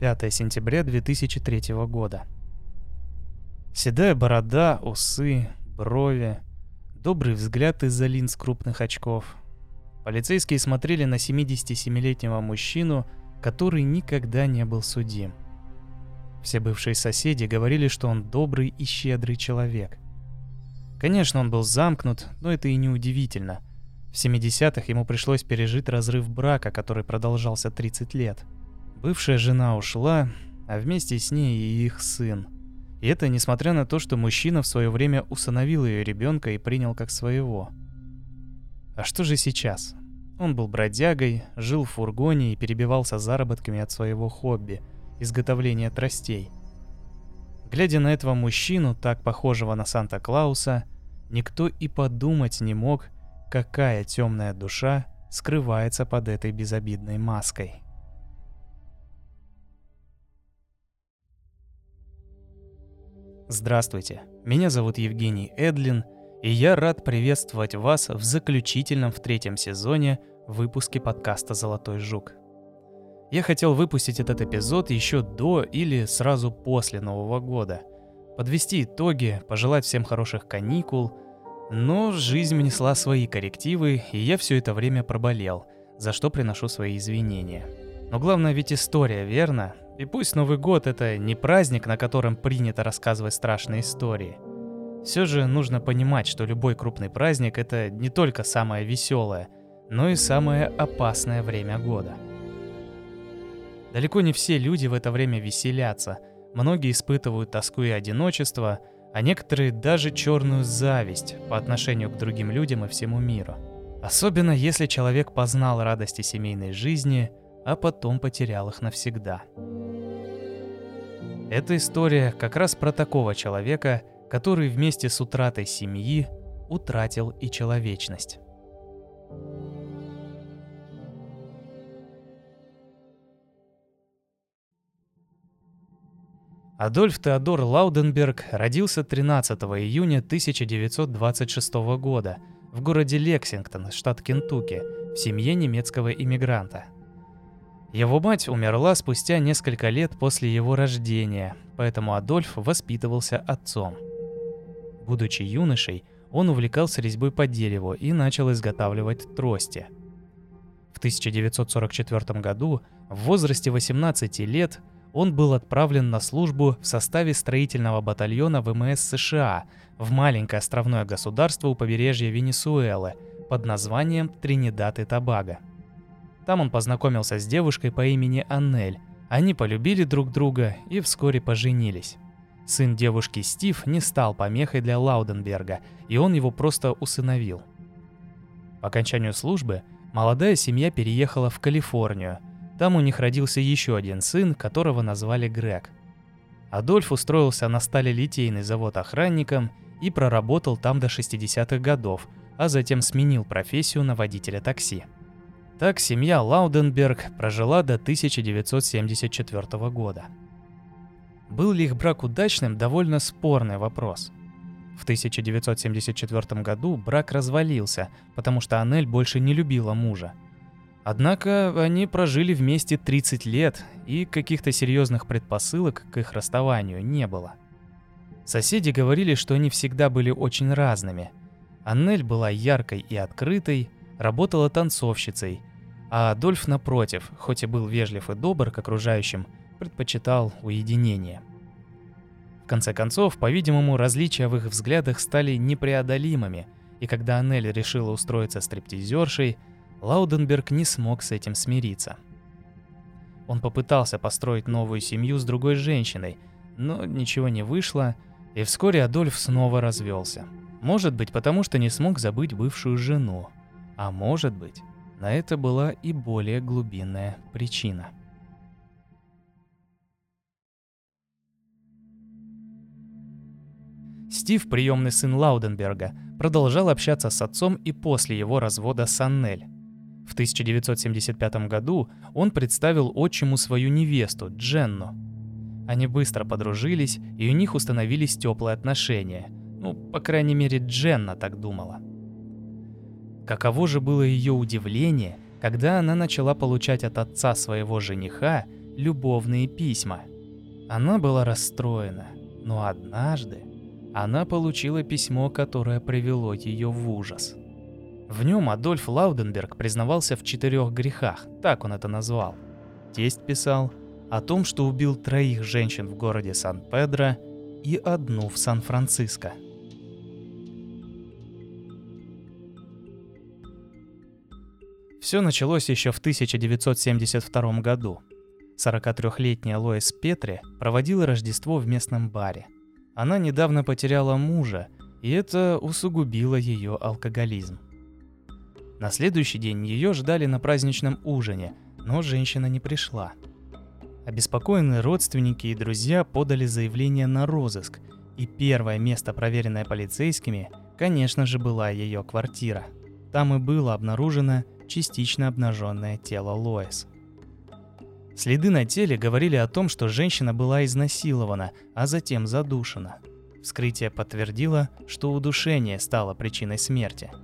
5 сентября 2003 года. Седая борода, усы, брови, добрый взгляд из-за линз крупных очков. Полицейские смотрели на 77-летнего мужчину, который никогда не был судим. Все бывшие соседи говорили, что он добрый и щедрый человек. Конечно, он был замкнут, но это и не удивительно. В 70-х ему пришлось пережить разрыв брака, который продолжался 30 лет. Бывшая жена ушла, а вместе с ней и их сын. И это несмотря на то, что мужчина в свое время усыновил ее ребенка и принял как своего. А что же сейчас? Он был бродягой, жил в фургоне и перебивался заработками от своего хобби – изготовления тростей. Глядя на этого мужчину, так похожего на Санта-Клауса, никто и подумать не мог, какая темная душа скрывается под этой безобидной маской. Здравствуйте, меня зовут Евгений Эдлин – и я рад приветствовать вас в заключительном в третьем сезоне выпуске подкаста «Золотой жук». Я хотел выпустить этот эпизод еще до или сразу после Нового года, подвести итоги, пожелать всем хороших каникул, но жизнь внесла свои коррективы, и я все это время проболел, за что приношу свои извинения. Но главное ведь история, верно? И пусть Новый год — это не праздник, на котором принято рассказывать страшные истории — все же нужно понимать, что любой крупный праздник – это не только самое веселое, но и самое опасное время года. Далеко не все люди в это время веселятся, многие испытывают тоску и одиночество, а некоторые даже черную зависть по отношению к другим людям и всему миру. Особенно если человек познал радости семейной жизни, а потом потерял их навсегда. Эта история как раз про такого человека – который вместе с утратой семьи утратил и человечность. Адольф Теодор Лауденберг родился 13 июня 1926 года в городе Лексингтон, штат Кентукки, в семье немецкого иммигранта. Его мать умерла спустя несколько лет после его рождения, поэтому Адольф воспитывался отцом – Будучи юношей, он увлекался резьбой по дереву и начал изготавливать трости. В 1944 году, в возрасте 18 лет, он был отправлен на службу в составе строительного батальона ВМС США в маленькое островное государство у побережья Венесуэлы под названием Тринидад и Тобаго. Там он познакомился с девушкой по имени Аннель. Они полюбили друг друга и вскоре поженились. Сын девушки Стив не стал помехой для Лауденберга, и он его просто усыновил. По окончанию службы молодая семья переехала в Калифорнию. Там у них родился еще один сын, которого назвали Грег. Адольф устроился на сталелитейный завод охранником и проработал там до 60-х годов, а затем сменил профессию на водителя такси. Так семья Лауденберг прожила до 1974 года. Был ли их брак удачным – довольно спорный вопрос. В 1974 году брак развалился, потому что Анель больше не любила мужа. Однако они прожили вместе 30 лет, и каких-то серьезных предпосылок к их расставанию не было. Соседи говорили, что они всегда были очень разными. Аннель была яркой и открытой, работала танцовщицей, а Адольф, напротив, хоть и был вежлив и добр к окружающим, предпочитал уединение. В конце концов, по-видимому, различия в их взглядах стали непреодолимыми, и когда Аннель решила устроиться стриптизершей, Лауденберг не смог с этим смириться. Он попытался построить новую семью с другой женщиной, но ничего не вышло, и вскоре Адольф снова развелся. Может быть, потому что не смог забыть бывшую жену, а может быть, на это была и более глубинная причина. Стив, приемный сын Лауденберга, продолжал общаться с отцом и после его развода с Аннель. В 1975 году он представил отчиму свою невесту, Дженну. Они быстро подружились, и у них установились теплые отношения. Ну, по крайней мере, Дженна так думала. Каково же было ее удивление, когда она начала получать от отца своего жениха любовные письма. Она была расстроена, но однажды она получила письмо, которое привело ее в ужас. В нем Адольф Лауденберг признавался в четырех грехах, так он это назвал. Тесть писал о том, что убил троих женщин в городе Сан-Педро и одну в Сан-Франциско. Все началось еще в 1972 году. 43-летняя Лоис Петри проводила Рождество в местном баре. Она недавно потеряла мужа, и это усугубило ее алкоголизм. На следующий день ее ждали на праздничном ужине, но женщина не пришла. Обеспокоенные родственники и друзья подали заявление на розыск, и первое место, проверенное полицейскими, конечно же, была ее квартира. Там и было обнаружено частично обнаженное тело Лоис. Следы на теле говорили о том, что женщина была изнасилована, а затем задушена. Вскрытие подтвердило, что удушение стало причиной смерти –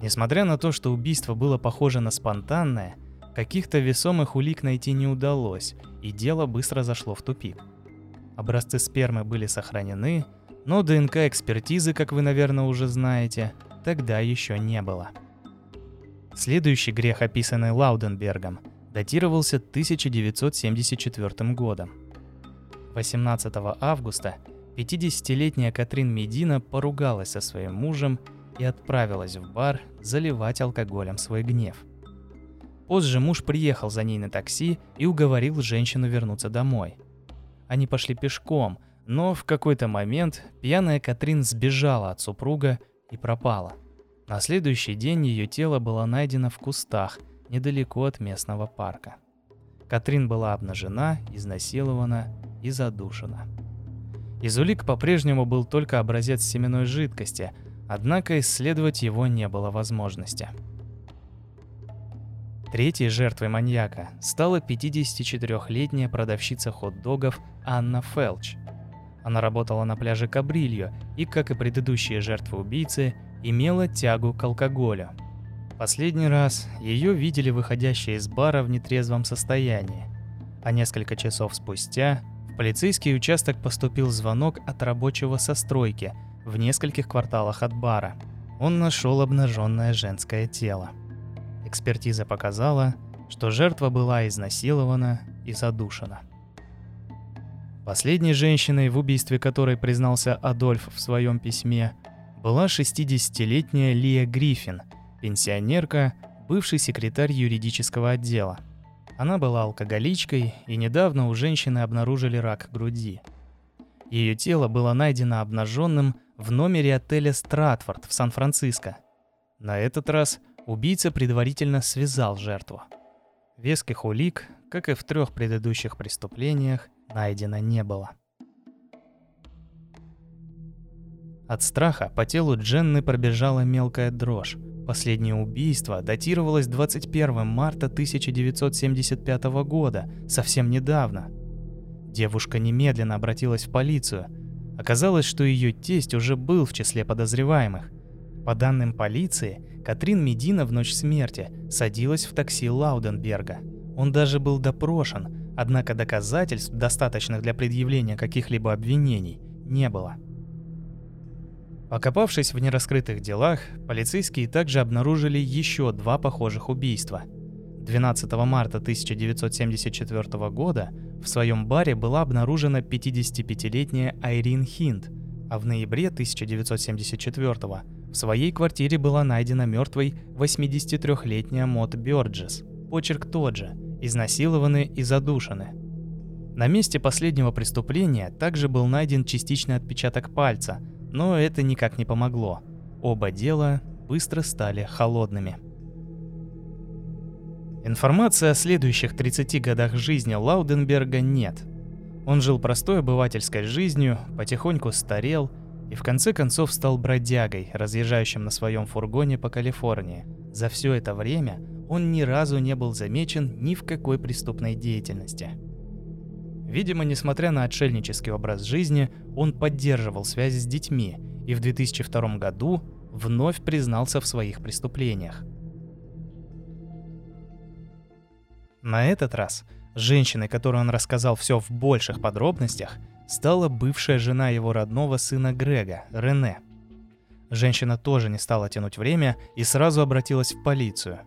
Несмотря на то, что убийство было похоже на спонтанное, каких-то весомых улик найти не удалось, и дело быстро зашло в тупик. Образцы спермы были сохранены, но ДНК-экспертизы, как вы, наверное, уже знаете, тогда еще не было. Следующий грех, описанный Лауденбергом, датировался 1974 годом. 18 августа 50-летняя Катрин Медина поругалась со своим мужем и отправилась в бар заливать алкоголем свой гнев. Позже муж приехал за ней на такси и уговорил женщину вернуться домой. Они пошли пешком, но в какой-то момент пьяная Катрин сбежала от супруга и пропала. На следующий день ее тело было найдено в кустах недалеко от местного парка. Катрин была обнажена, изнасилована и задушена. Из улик по-прежнему был только образец семенной жидкости – Однако исследовать его не было возможности. Третьей жертвой маньяка стала 54-летняя продавщица хот-догов Анна Фелч. Она работала на пляже Кабрильо и, как и предыдущие жертвы убийцы, имела тягу к алкоголю. Последний раз ее видели выходящей из бара в нетрезвом состоянии, а несколько часов спустя в полицейский участок поступил звонок от рабочего со стройки – в нескольких кварталах от бара. Он нашел обнаженное женское тело. Экспертиза показала, что жертва была изнасилована и задушена. Последней женщиной, в убийстве которой признался Адольф в своем письме, была 60-летняя Лия Гриффин, пенсионерка, бывший секретарь юридического отдела. Она была алкоголичкой, и недавно у женщины обнаружили рак груди. Ее тело было найдено обнаженным в номере отеля «Стратфорд» в Сан-Франциско. На этот раз убийца предварительно связал жертву. Веских улик, как и в трех предыдущих преступлениях, найдено не было. От страха по телу Дженны пробежала мелкая дрожь. Последнее убийство датировалось 21 марта 1975 года, совсем недавно. Девушка немедленно обратилась в полицию – Оказалось, что ее тесть уже был в числе подозреваемых. По данным полиции, Катрин Медина в ночь смерти садилась в такси Лауденберга. Он даже был допрошен, однако доказательств, достаточных для предъявления каких-либо обвинений, не было. Покопавшись в нераскрытых делах, полицейские также обнаружили еще два похожих убийства. 12 марта 1974 года в своем баре была обнаружена 55-летняя Айрин Хинд, а в ноябре 1974 в своей квартире была найдена мертвой 83-летняя Мот Бёрджес. Почерк тот же – изнасилованы и задушены. На месте последнего преступления также был найден частичный отпечаток пальца, но это никак не помогло. Оба дела быстро стали холодными. Информации о следующих 30 годах жизни Лауденберга нет. Он жил простой обывательской жизнью, потихоньку старел и в конце концов стал бродягой, разъезжающим на своем фургоне по Калифорнии. За все это время он ни разу не был замечен ни в какой преступной деятельности. Видимо, несмотря на отшельнический образ жизни, он поддерживал связь с детьми и в 2002 году вновь признался в своих преступлениях. На этот раз Женщиной, которой он рассказал все в больших подробностях, стала бывшая жена его родного сына Грега, Рене. Женщина тоже не стала тянуть время и сразу обратилась в полицию.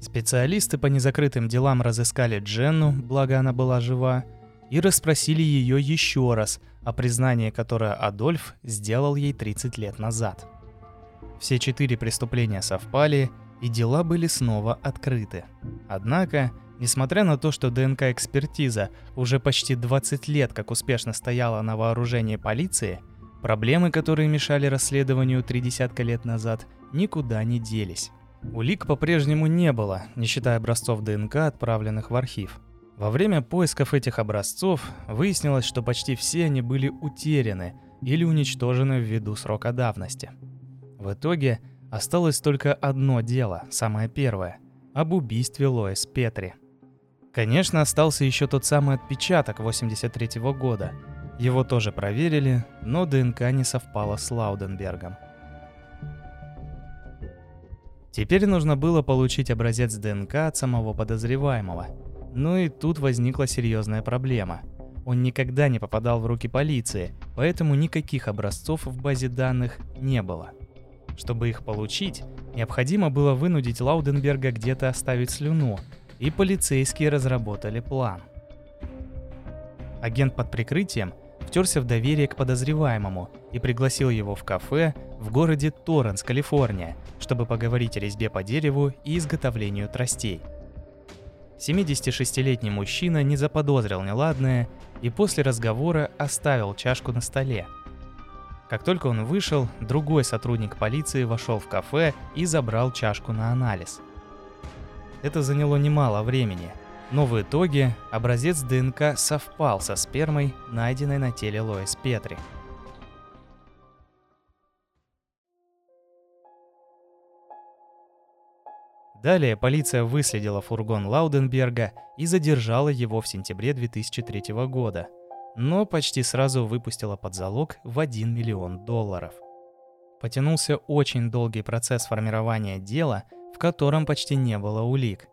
Специалисты по незакрытым делам разыскали Дженну, благо она была жива, и расспросили ее еще раз о признании, которое Адольф сделал ей 30 лет назад. Все четыре преступления совпали, и дела были снова открыты. Однако, несмотря на то, что ДНК-экспертиза уже почти 20 лет как успешно стояла на вооружении полиции, проблемы, которые мешали расследованию три десятка лет назад, никуда не делись. Улик по-прежнему не было, не считая образцов ДНК, отправленных в архив. Во время поисков этих образцов выяснилось, что почти все они были утеряны или уничтожены ввиду срока давности. В итоге осталось только одно дело, самое первое, об убийстве Лоис Петри. Конечно, остался еще тот самый отпечаток 83 -го года. Его тоже проверили, но ДНК не совпала с Лауденбергом. Теперь нужно было получить образец ДНК от самого подозреваемого – но и тут возникла серьезная проблема. Он никогда не попадал в руки полиции, поэтому никаких образцов в базе данных не было. Чтобы их получить, необходимо было вынудить Лауденберга где-то оставить слюну, и полицейские разработали план. Агент под прикрытием втерся в доверие к подозреваемому и пригласил его в кафе в городе Торренс, Калифорния, чтобы поговорить о резьбе по дереву и изготовлению тростей – 76-летний мужчина не заподозрил неладное и после разговора оставил чашку на столе. Как только он вышел, другой сотрудник полиции вошел в кафе и забрал чашку на анализ. Это заняло немало времени, но в итоге образец ДНК совпал со спермой, найденной на теле Лоис Петри. Далее полиция выследила фургон Лауденберга и задержала его в сентябре 2003 года, но почти сразу выпустила под залог в 1 миллион долларов. Потянулся очень долгий процесс формирования дела, в котором почти не было улик.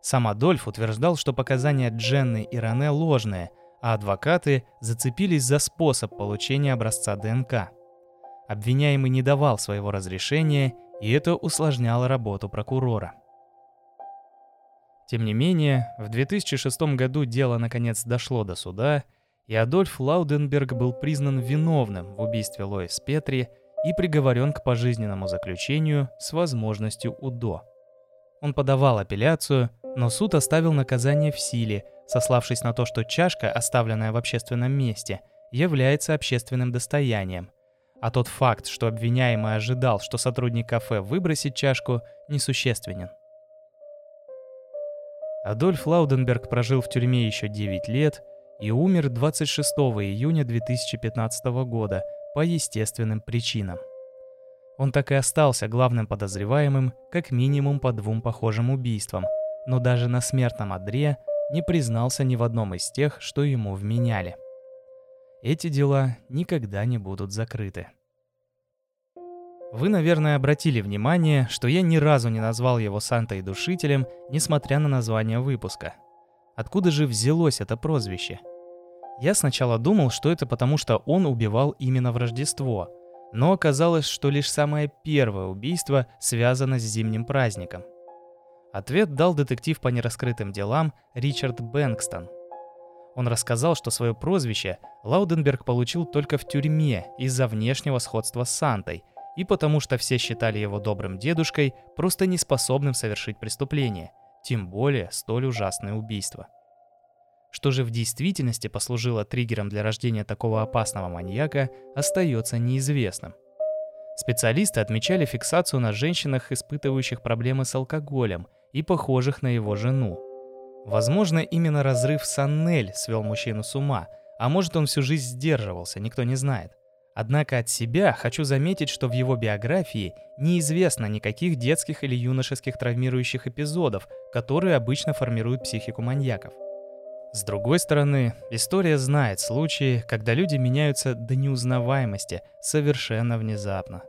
Сам Адольф утверждал, что показания Дженны и Рене ложные, а адвокаты зацепились за способ получения образца ДНК. Обвиняемый не давал своего разрешения и это усложняло работу прокурора. Тем не менее, в 2006 году дело наконец дошло до суда, и Адольф Лауденберг был признан виновным в убийстве Лоис Петри и приговорен к пожизненному заключению с возможностью УДО. Он подавал апелляцию, но суд оставил наказание в силе, сославшись на то, что чашка, оставленная в общественном месте, является общественным достоянием – а тот факт, что обвиняемый ожидал, что сотрудник кафе выбросит чашку, несущественен. Адольф Лауденберг прожил в тюрьме еще 9 лет и умер 26 июня 2015 года по естественным причинам. Он так и остался главным подозреваемым как минимум по двум похожим убийствам, но даже на смертном одре не признался ни в одном из тех, что ему вменяли эти дела никогда не будут закрыты. Вы, наверное, обратили внимание, что я ни разу не назвал его Сантой-душителем, несмотря на название выпуска. Откуда же взялось это прозвище? Я сначала думал, что это потому, что он убивал именно в Рождество, но оказалось, что лишь самое первое убийство связано с зимним праздником. Ответ дал детектив по нераскрытым делам Ричард Бэнкстон – он рассказал, что свое прозвище Лауденберг получил только в тюрьме из-за внешнего сходства с Сантой, и потому что все считали его добрым дедушкой, просто неспособным совершить преступление, тем более столь ужасное убийство. Что же в действительности послужило триггером для рождения такого опасного маньяка, остается неизвестным. Специалисты отмечали фиксацию на женщинах, испытывающих проблемы с алкоголем и похожих на его жену, Возможно, именно разрыв с Аннель свел мужчину с ума, а может он всю жизнь сдерживался, никто не знает. Однако от себя хочу заметить, что в его биографии неизвестно никаких детских или юношеских травмирующих эпизодов, которые обычно формируют психику маньяков. С другой стороны, история знает случаи, когда люди меняются до неузнаваемости совершенно внезапно.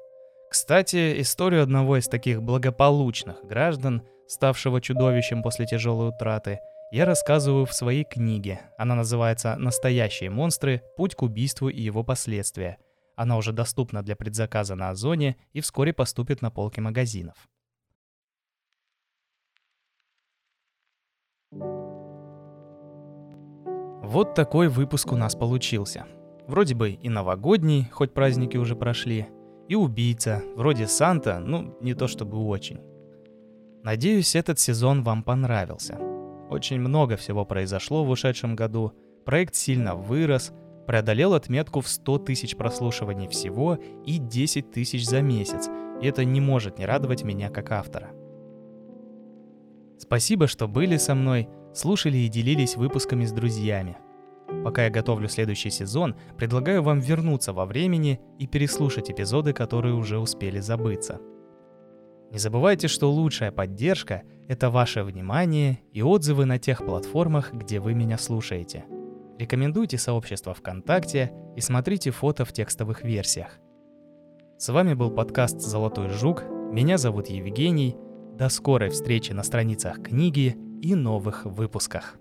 Кстати, историю одного из таких благополучных граждан ставшего чудовищем после тяжелой утраты, я рассказываю в своей книге. Она называется «Настоящие монстры. Путь к убийству и его последствия». Она уже доступна для предзаказа на Озоне и вскоре поступит на полки магазинов. Вот такой выпуск у нас получился. Вроде бы и новогодний, хоть праздники уже прошли, и убийца, вроде Санта, ну, не то чтобы очень. Надеюсь, этот сезон вам понравился. Очень много всего произошло в ушедшем году, проект сильно вырос, преодолел отметку в 100 тысяч прослушиваний всего и 10 тысяч за месяц, и это не может не радовать меня как автора. Спасибо, что были со мной, слушали и делились выпусками с друзьями. Пока я готовлю следующий сезон, предлагаю вам вернуться во времени и переслушать эпизоды, которые уже успели забыться. Не забывайте, что лучшая поддержка — это ваше внимание и отзывы на тех платформах, где вы меня слушаете. Рекомендуйте сообщество ВКонтакте и смотрите фото в текстовых версиях. С вами был подкаст «Золотой жук». Меня зовут Евгений. До скорой встречи на страницах книги и новых выпусках.